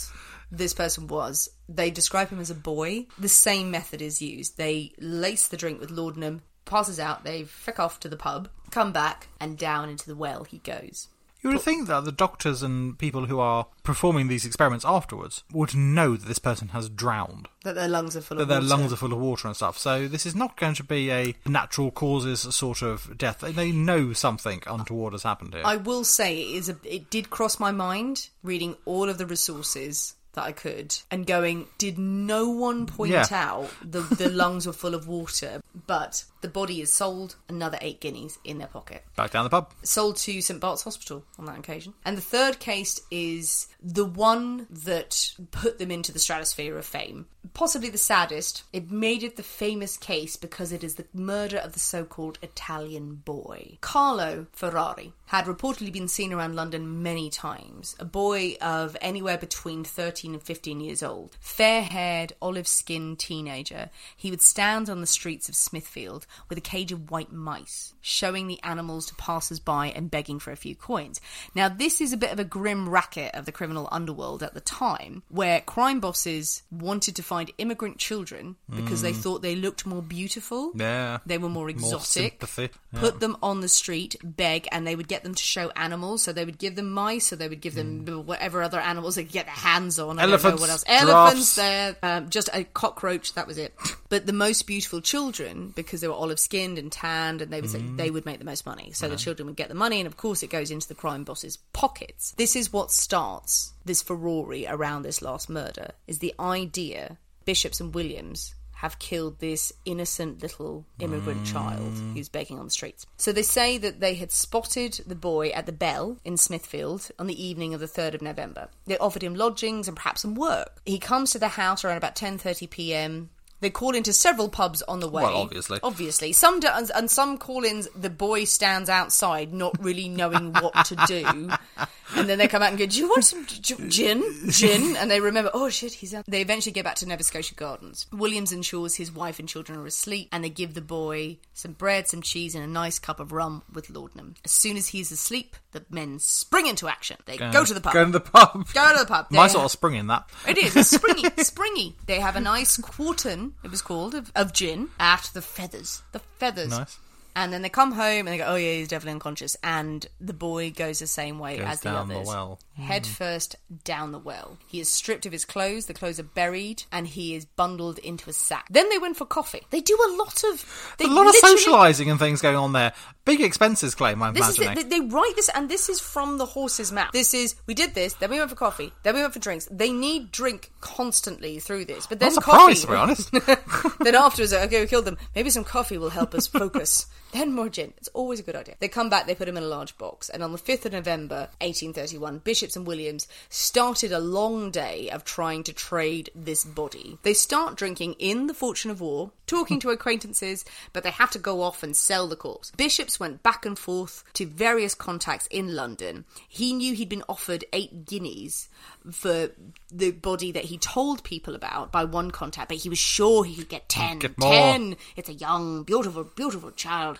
this person was. They describe him as a boy. The same method is used. They lace the drink with laudanum, passes out, they frick off to the pub, come back, and down into the well he goes. You would think that the doctors and people who are performing these experiments afterwards would know that this person has drowned, That their lungs are full that of their water. lungs are full of water and stuff. So this is not going to be a natural causes sort of death. They, they know something untoward has happened here. I will say it is a, it did cross my mind reading all of the resources that I could and going, did no one point Yeah. out the the lungs were full of water, but the body is sold another eight guineas in their pocket. Back down the pub. sold to St Bart's Hospital on that occasion. And the third case is the one that put them into the stratosphere of fame. Possibly the saddest. It made it the famous case because it is the murder of the so called Italian boy. Carlo Ferrari had reportedly been seen around London many times. A boy of anywhere between 13 and 15 years old. Fair haired, olive skinned teenager. He would stand on the streets of Smithfield with a cage of white mice, showing the animals to passers by and begging for a few coins. Now, this is a bit of a grim racket of the criminal underworld at the time, where crime bosses wanted to find immigrant children because they thought they looked more beautiful. Yeah. They were more exotic. sympathy, yeah. Put them on the street, beg, and they would get them to show animals. So they would give them mice, or they would give them whatever other animals they could get their hands on. I don't know Hmm. Elephants, what else. Elephants, there, um, just a cockroach. That was it. But the most beautiful children, because they were olive skinned and tanned, and they would say they mm. would make the most money. So the children would get the money, and of course it goes into the crime boss's pockets. This is what starts this Ferrari around this last murder. Is the idea Bishops and Williams have killed this innocent little immigrant mm. child who's begging on the streets. So they say that they had spotted the boy at the Bell in Smithfield on the evening of the 3rd of November. They offered him lodgings and perhaps some work. He comes to the house around about 10:30 p.m. They call into several pubs on the way. Well, obviously. Obviously. Some do, and- some call-ins the boy stands outside not really knowing what to do. And then they come out and go, "Do you want some gin? Gin?" And they remember, "Oh shit, he's out." They eventually get back to Nova Scotia Gardens. Williams ensures his wife and children are asleep, and they give the boy some bread, some cheese, and a nice cup of rum with laudanum. As soon as he's asleep, the men spring into action. They go to the pub. Go to the pub. Go to the pub. My They- sort of spring in that. it is it's springy, springy. They have a nice quartern. It was called of, of gin at the feathers. The feathers. Nice. And then they come home and they go, "Oh yeah, he's definitely unconscious." And the boy goes the same way Goes as the down the others, well. head hmm. first down the well. He is stripped of his clothes. The clothes are buried, and he is bundled into a sack. Then they went for coffee. They do a lot of they a lot of literally- socialising and things going on there. Big expenses claim, I'm this is imagining. it. They, they write this, and this is from the horse's mouth. This is we did this, then we went for coffee, then we went for drinks. They need drink constantly through this, but then Not coffee. surprised, to be honest. then afterwards, okay, we killed them. Maybe some coffee will help us focus. then more gin. It's always a good idea. They come back, they put him in a large box, and on the 5th of November, 1831, Bishops and Williams started a long day of trying to trade this body. They start drinking in the Fortune of War, talking to acquaintances, but they have to go off and sell the corpse. Bishops went back and forth to various contacts in London. He knew he'd been offered eight guineas for the body that he told people about by one contact, but he was sure he could get ten. Get more. Ten. It's a young, beautiful, beautiful child.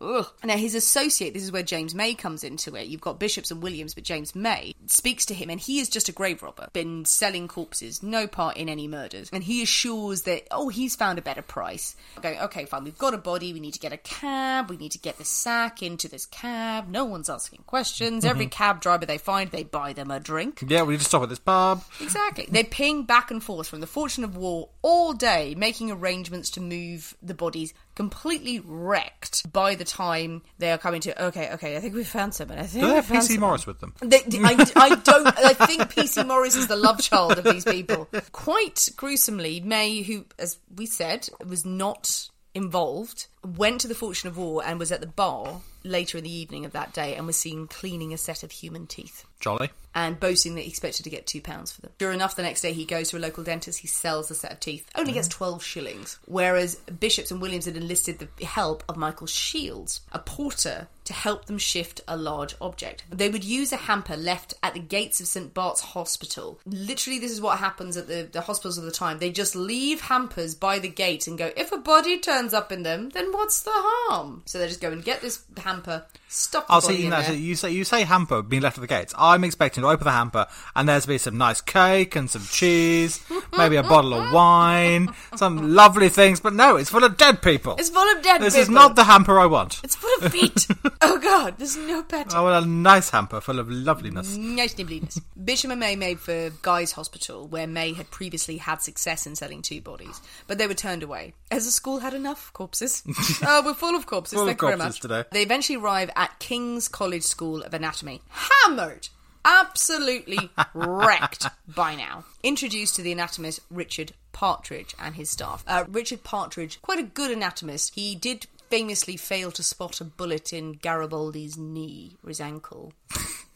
Ugh. Now his associate, this is where James May comes into it. You've got Bishops and Williams, but James May speaks to him, and he is just a grave robber, been selling corpses, no part in any murders, and he assures that oh, he's found a better price. Going, okay, fine, we've got a body, we need to get a cab, we need to get the sack into this cab. No one's asking questions. Mm-hmm. Every cab driver they find, they buy them a drink. yeah, we need to stop at this pub. Exactly. They ping back and forth from the Fortune of War all day, making arrangements to move the bodies completely wrecked by the time they are coming to. Okay, okay, I think we found someone. I think Do they have PC someone." Morris with them? They, I, I don't. I think PC Morris is the love child of these people. Quite gruesomely, May, who, as we said, was not involved, went to the Fortune of War and was at the bar later in the evening of that day and was seen cleaning a set of human teeth Jolly. and boasting that he expected to get two pounds for them. Sure enough, the next day he goes to a local dentist, he sells the set of teeth, only gets mm. 12 shillings. Whereas Bishops and Williams had enlisted the help of Michael Shields, a porter, to help them shift a large object. They would use a hamper left at the gates of St. Bart's Hospital. Literally, this is what happens at the, the hospitals of the time. They just leave hampers by the gate and go, if a body turns up in them, then what's the harm? So they just go and get this hamper, the I'll see. in No, so you say you say hamper being left at the gates. I'm expecting to open the hamper and there's be some nice cake and some cheese, maybe a bottle of wine, some lovely things. But no, it's full of dead people. It's full of dead people. this people. is not the hamper I want. It's full of feet. oh god, there's no better. Oh, I want a nice hamper full of loveliness. Nice nibbliness. Bishop and May made for Guy's Hospital, where May had previously had success in selling two bodies, but they were turned away. As the school had enough corpses. oh, we're full of corpses. Full of Thank you corpses today. They eventually arrive at King's College School of Anatomy, hammered, absolutely wrecked by now. Introduced to the anatomist Richard Partridge and his staff. Uh, Richard Partridge, quite a good anatomist. He did famously fail to spot a bullet in Garibaldi's knee or his ankle.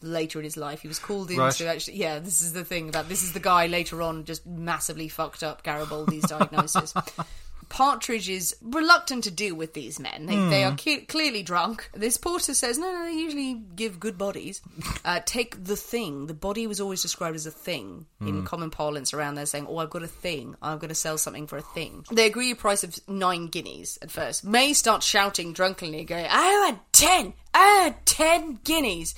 Later in his life, he was called in Right. to actually. Yeah, this is the thing about this is the guy later on just massively fucked up Garibaldi's diagnosis. Partridge is reluctant to deal with these men. They, they are ke- clearly drunk. This porter says, no, no, they usually give good bodies. Uh, take the thing. The body was always described as a thing in common parlance around there, saying, oh, I've got a thing. I'm going to sell something for a thing. They agree a price of nine guineas at first. May starts shouting drunkenly, going, I want ten! Want ten guineas!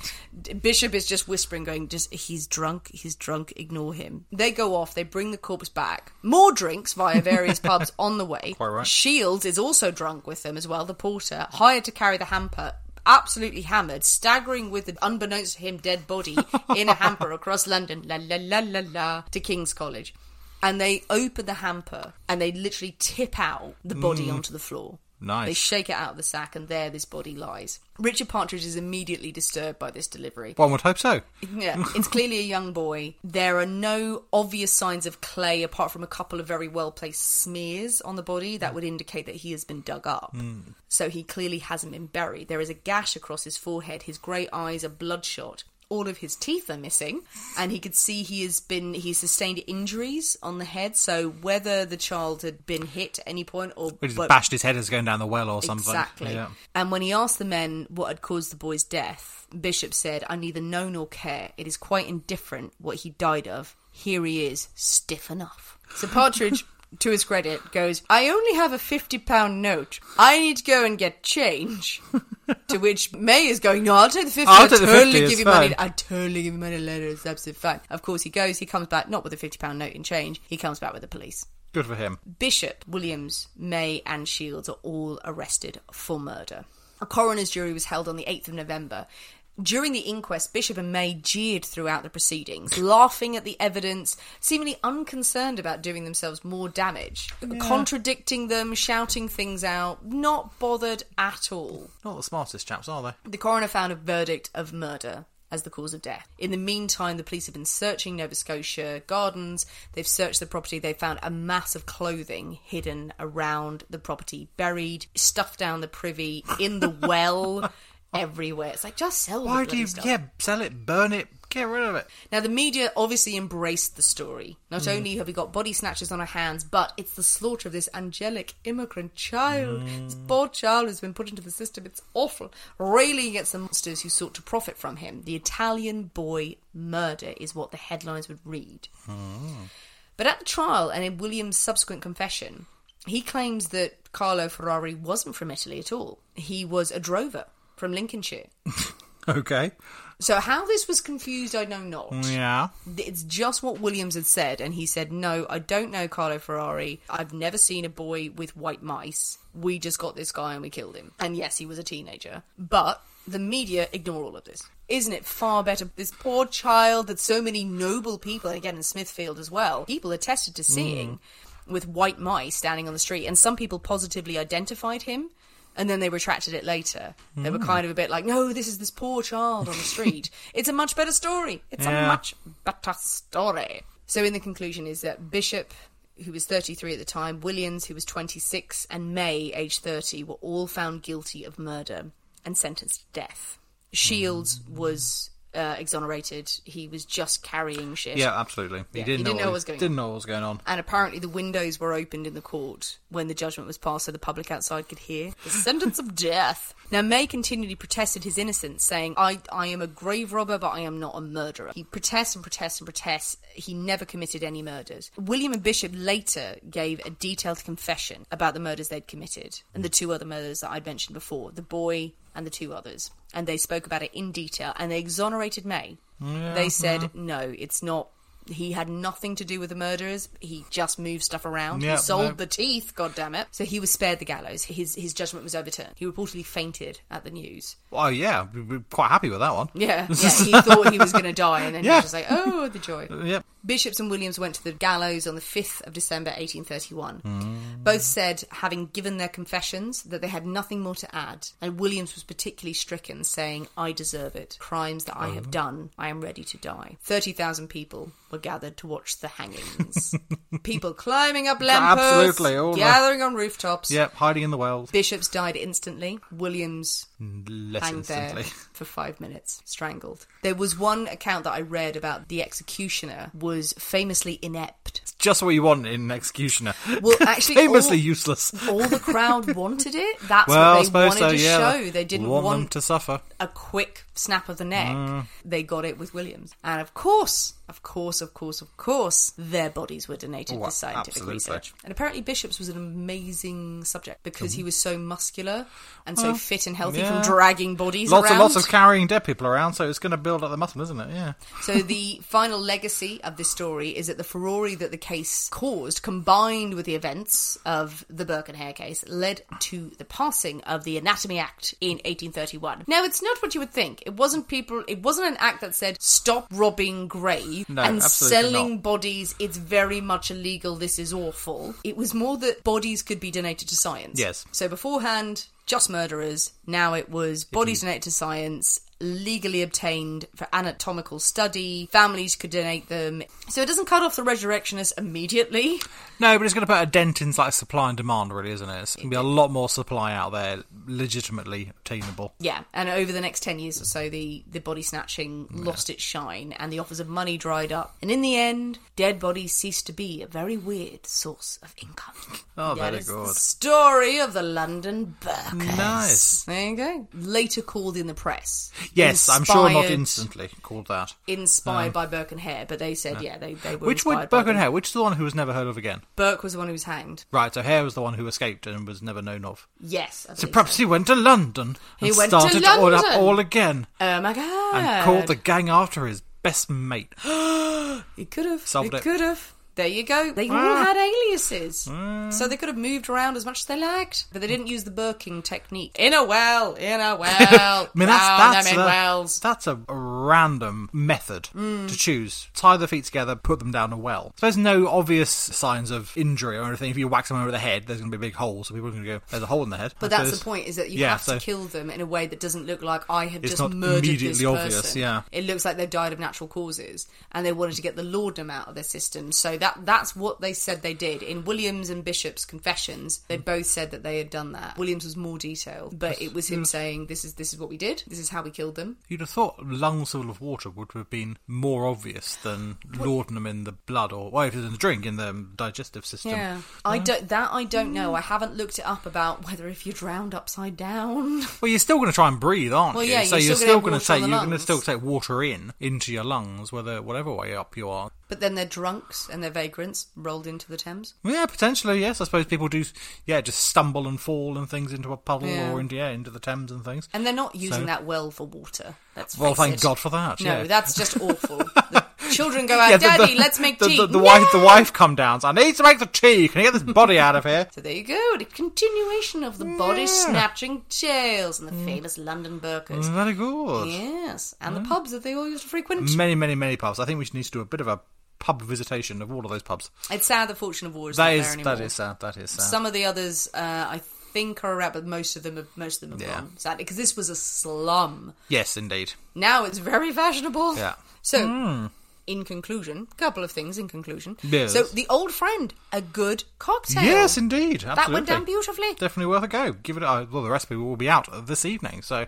Bishop is just whispering, going, just he's drunk, he's drunk, ignore him. They go off, they bring the corpse back. More drinks via various pubs on the way. Quite right. Shields is also drunk with them as well, the porter, hired to carry the hamper. Absolutely hammered, staggering with the unbeknownst to him dead body in a hamper across London, la la la la la, to King's College. And they open the hamper and they literally tip out the body mm. onto the floor. Nice. They shake it out of the sack, and there this body lies. Richard Partridge is immediately disturbed by this delivery. One would hope so. Yeah, it's clearly a young boy. There are no obvious signs of clay apart from a couple of very well placed smears on the body that would indicate that he has been dug up. Hmm. So he clearly hasn't been buried. There is a gash across his forehead. His grey eyes are bloodshot. All of his teeth are missing, and he could see he has been he sustained injuries on the head. So whether the child had been hit at any point or He just but- bashed his head as going down the well or something. Exactly. Yeah. And when he asked the men what had caused the boy's death, Bishop said, I neither know nor care. It is quite indifferent what he died of. Here he is, stiff enough. So Partridge, to his credit, goes, I only have a £50 note. I need to go and get change. to which May is going, No, I'll take the 50 I'll I'll totally 50, give you money. fine." I totally give you money later. It's absolutely fine. Of course, he goes, he comes back, not with a £50 note in change. He comes back with the police. Good for him. Bishop, Williams, May, and Shields are all arrested for murder. A coroner's jury was held on the 8th of November. During the inquest, Bishop and May jeered throughout the proceedings, laughing at the evidence, seemingly unconcerned about doing themselves more damage, contradicting them, shouting things out, not bothered at all. Not the smartest chaps, are they? The coroner found a verdict of murder as the cause of death. In the meantime, the police have been searching Nova Scotia gardens. They've searched the property. They found a mass of clothing hidden around the property, buried, stuffed down the privy, in the well, everywhere. It's like, just sell Why do you? stuff. Yeah, sell it, burn it, get rid of it. Now, the media obviously embraced the story. Not only have we got body snatchers on our hands, but it's the slaughter of this angelic immigrant child. This poor child who's been put into the system. It's awful. Railing against the monsters who sought to profit from him. The Italian boy murder is what the headlines would read. But at the trial and in William's subsequent confession, he claims that Carlo Ferrari wasn't from Italy at all. He was a drover from Lincolnshire. Okay. So how this was confused, I know not. Yeah. It's just what Williams had said, and he said, No, I don't know Carlo Ferrari. I've never seen a boy with white mice. We just got this guy and we killed him. And yes, he was a teenager. But the media ignore all of this. Isn't it far better? This poor child that so many noble people, and again in Smithfield as well, people attested to seeing. Mm. with white mice standing on the street, and some people positively identified him. And then they retracted it later. They Hmm. were kind of a bit like, no, this is this poor child on the street. it's a much better story. It's Yeah. a much better story. So, in the conclusion, is that Bishop, who was 33 at the time, Williams, who was 26, and May, aged 30, were all found guilty of murder and sentenced to death. Shields was uh, exonerated. He was just carrying shit. Yeah, absolutely. He Yeah, didn't, he know, didn't know what was going didn't know what was going on. And apparently, the windows were opened in the court when the judgment was passed, so the public outside could hear the sentence of death. Now, May continually protested his innocence, saying, I, I am a grave robber, but I am not a murderer. He protests and protests and protests. He never committed any murders. William and Bishop later gave a detailed confession about the murders they'd committed and the two other murders that I'd mentioned before the boy and the two others. And they spoke about it in detail and they exonerated May. they said, no, it's not. He had nothing to do with the murders. He just moved stuff around. Yeah, he sold no. the teeth, God damn it! So he was spared the gallows. His his judgment was overturned. He reportedly fainted at the news. Oh yeah, we- we're quite happy with that one. Yeah, yeah. He thought he was going to die, and then he was just like, "Oh, the joy." Yep. Bishops and Williams went to the gallows on the 5th of December 1831. Hmm. Both said, having given their confessions, that they had nothing more to add, and Williams was particularly stricken, saying, I deserve it. Crimes that I Oh. have done, I am ready to die. 30,000 people were gathered to watch the hangings. people climbing up lampposts, Absolutely, all the- gathering on rooftops. Yep, hiding in the wells. Bishops died instantly. Williams Less hanged there for five minutes, strangled. There was one account that I read about the executioner was famously inept. It's Just what you want in an executioner. Well, actually, famously all- useless. All the crowd wanted it. That's Well, what they wanted so. to Yeah, show. They didn't want, want, them to suffer. a quick snap of the neck. Mm. They got it with Williams. And of course, of course, of course, of course, their bodies were donated Oh, for scientific absolutely. research. And apparently, Bishops was an amazing subject because he was so muscular and so fit and healthy yeah. from dragging bodies Lots around. and lots of carrying dead people around, so it's going to build up the muscle, isn't it? Yeah. So the final legacy of this story is that the Ferrari that the case caused, combined with the events of the Burke and Hare case, led to the passing of the Anatomy Act in 1831. Now, it's not what you would think. It wasn't people. It wasn't an act that said stop robbing No, and selling not. bodies. It's very much illegal. This is awful. It was more that bodies could be donated to science. Yes. So beforehand, just murderers. Now it was bodies donated to science, legally obtained for anatomical study. Families could donate them. So it doesn't cut off the resurrectionists immediately. No, but it's going to put a dent in like supply and demand, really, isn't it? It's going to be a lot more supply out there, legitimately obtainable. Yeah, and over the next 10 years or so, the, the body snatching lost its shine and the offers of money dried up. And in the end, dead bodies ceased to be a very weird source of income. Oh, That very good. The story of the London Nice. There you go. Later called in the press. Yes, I'm sure not instantly called that. Inspired by Burke and Hare, but they said, yeah, they, they were Which inspired would by Burke and them. Hare? Which is the one who was never heard of again? Burke was the one who was hanged. Right, so Hare was the one who escaped and was never known of. Yes. I So believe perhaps he went to London He and went to started all up London. all again Oh my god. and called the gang after his best mate. He could have. Solved he it. could have. There you go. They all Ah. had aliases. So they could have moved around as much as they liked. But they didn't use the Burking technique. In a well, in a well. I mean, that's that's a, wells. that's a random method Mm. to choose. Tie the feet together, put them down a well. So there's no obvious signs of injury or anything. If you whack someone over the head, there's going to be a big hole, so people are going to go, "There's a hole in the head." But that's the point: is that you Yeah, have so- to kill them in a way that doesn't look like I have just murdered this immediately obvious, person. yeah. it looks like they've died of natural causes, and they wanted to get the laudanum out of their system. So that that's what they said they did in Williams and Bishop's confessions. They hmm. both said that they had done that. Williams was more detailed, but it was him saying, "This is this is what we did. This is how we killed them." You'd have thought lungs full of water would have been more obvious than laudanum in the blood, or well, if it's in the drink in the digestive system. Yeah, I don't. That I don't know. Hmm. I haven't looked it up about whether if you're drowned upside down. Well, you're still going to try and breathe, aren't Well, you? yeah, so you're you're still going to take you're going to still take water in into your lungs, whether whatever way up you are. But then they're drunks and they're vagrants rolled into the Thames. Yeah, potentially, yes. I suppose people do, yeah, just stumble and fall and things into a puddle Yeah. or into yeah, into the Thames and things. And they're not using So- that well for water. Let's Well, thank it. God for that. No, yeah. that's just awful. The children go out, Yeah, the- Daddy, the- let's make the, tea. The, the No! wife, the wife, come down. So I need to make the tea. Can you get this body out of here? So there you go, the continuation of the body snatching tales and the Mm. famous London burkers. Very good. Yes, and the pubs that they all used to frequent. Many, many, many pubs. I think we should need to do a bit of a pub visitation of all of those pubs. It's sad the Fortune of War is That not is there anymore. that is sad. That is sad. Some of the others, uh, I think, are around, but most of them, have, most of them have Yeah. gone. Sadly, because this was a slum. yes, indeed. Now it's very fashionable. Yeah. So, in conclusion, a couple of things. In conclusion, Yes. so the old friend, a good cocktail. Yes, indeed. Absolutely. That went down beautifully. Definitely worth a go. Give it. A, well, the recipe will be out this evening, so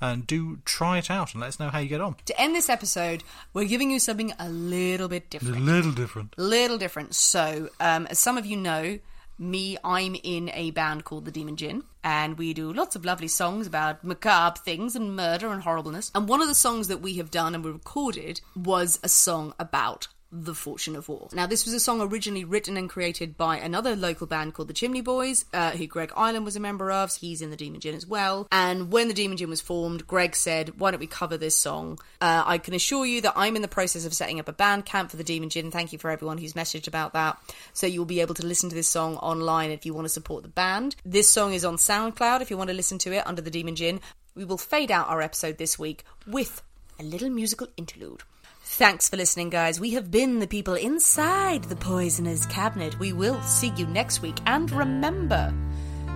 and do try it out and let us know how you get on. To end this episode, we're giving you something a little bit different. A little different. A little different. So, um, as some of you know, me, I'm in a band called the Demon Gin, and we do lots of lovely songs about macabre things and murder and horribleness. And one of the songs that we have done and we recorded was a song about the Fortune of War. Now, this was a song originally written and created by another local band called the Chimney Boys, uh, who Greg Island was a member of. He's in the Demon Gin as well. And when the Demon Gin was formed, Greg said, Why don't we cover this song? Uh, I can assure you that I'm in the process of setting up a Bandcamp for the Demon Gin. Thank you for everyone who's messaged about that. So you'll be able to listen to this song online if you want to support the band. This song is on SoundCloud if you want to listen to it under the Demon Gin. We will fade out our episode this week with a little musical interlude. Thanks for listening, guys. We have been the people inside the poisoner's cabinet. We will see you next week. And remember,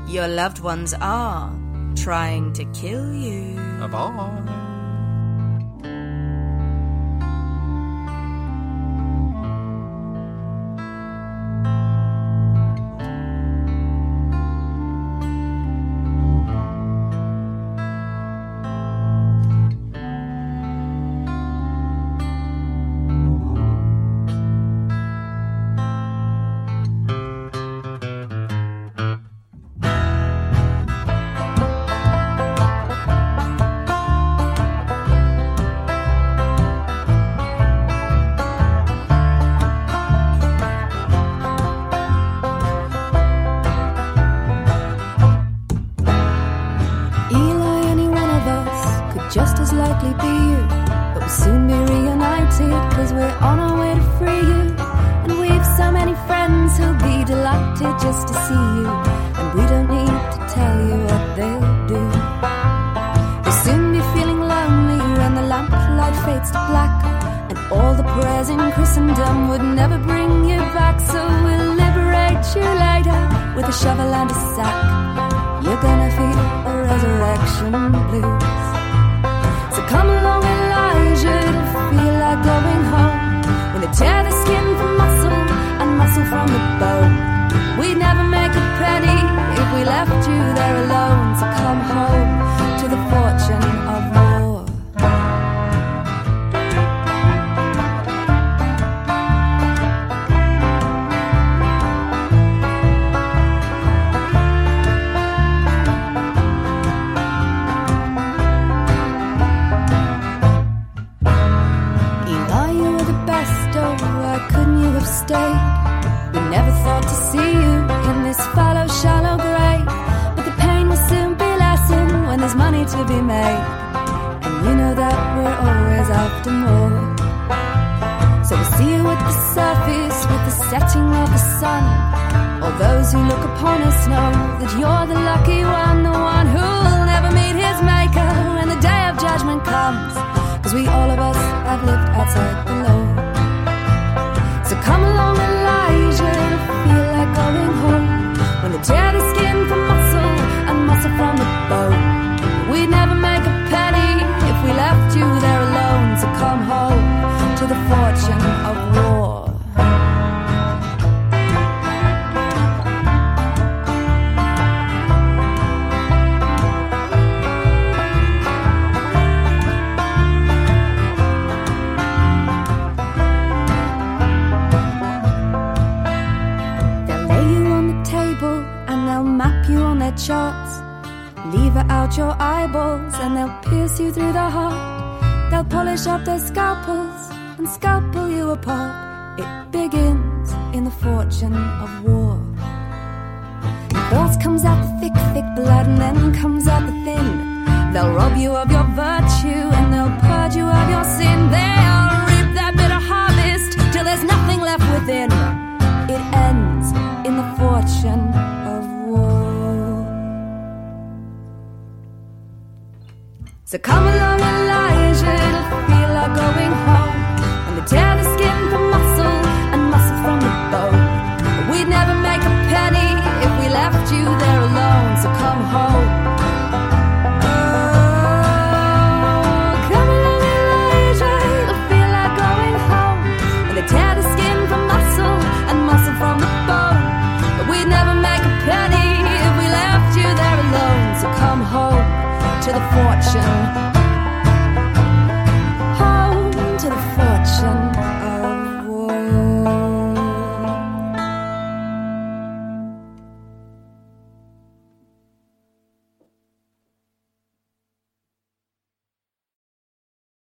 your loved ones are trying to kill you. Bye. So many friends who'll be delighted just to see you. And we don't need to tell you what they'll do. You'll soon be feeling lonely when the lamplight fades to black. And all the prayers in Christendom would never bring you back. So we'll liberate you later with a shovel and a sack. You're gonna feel a resurrection blues. So come along, Elijah, to feel like going home. When they tear the skin left you there alone. So come home us know that you're the lucky one, the one and scalpel you apart. It begins in the fortune of war. First comes out the thick, thick blood and then comes out the thin. They'll rob you of your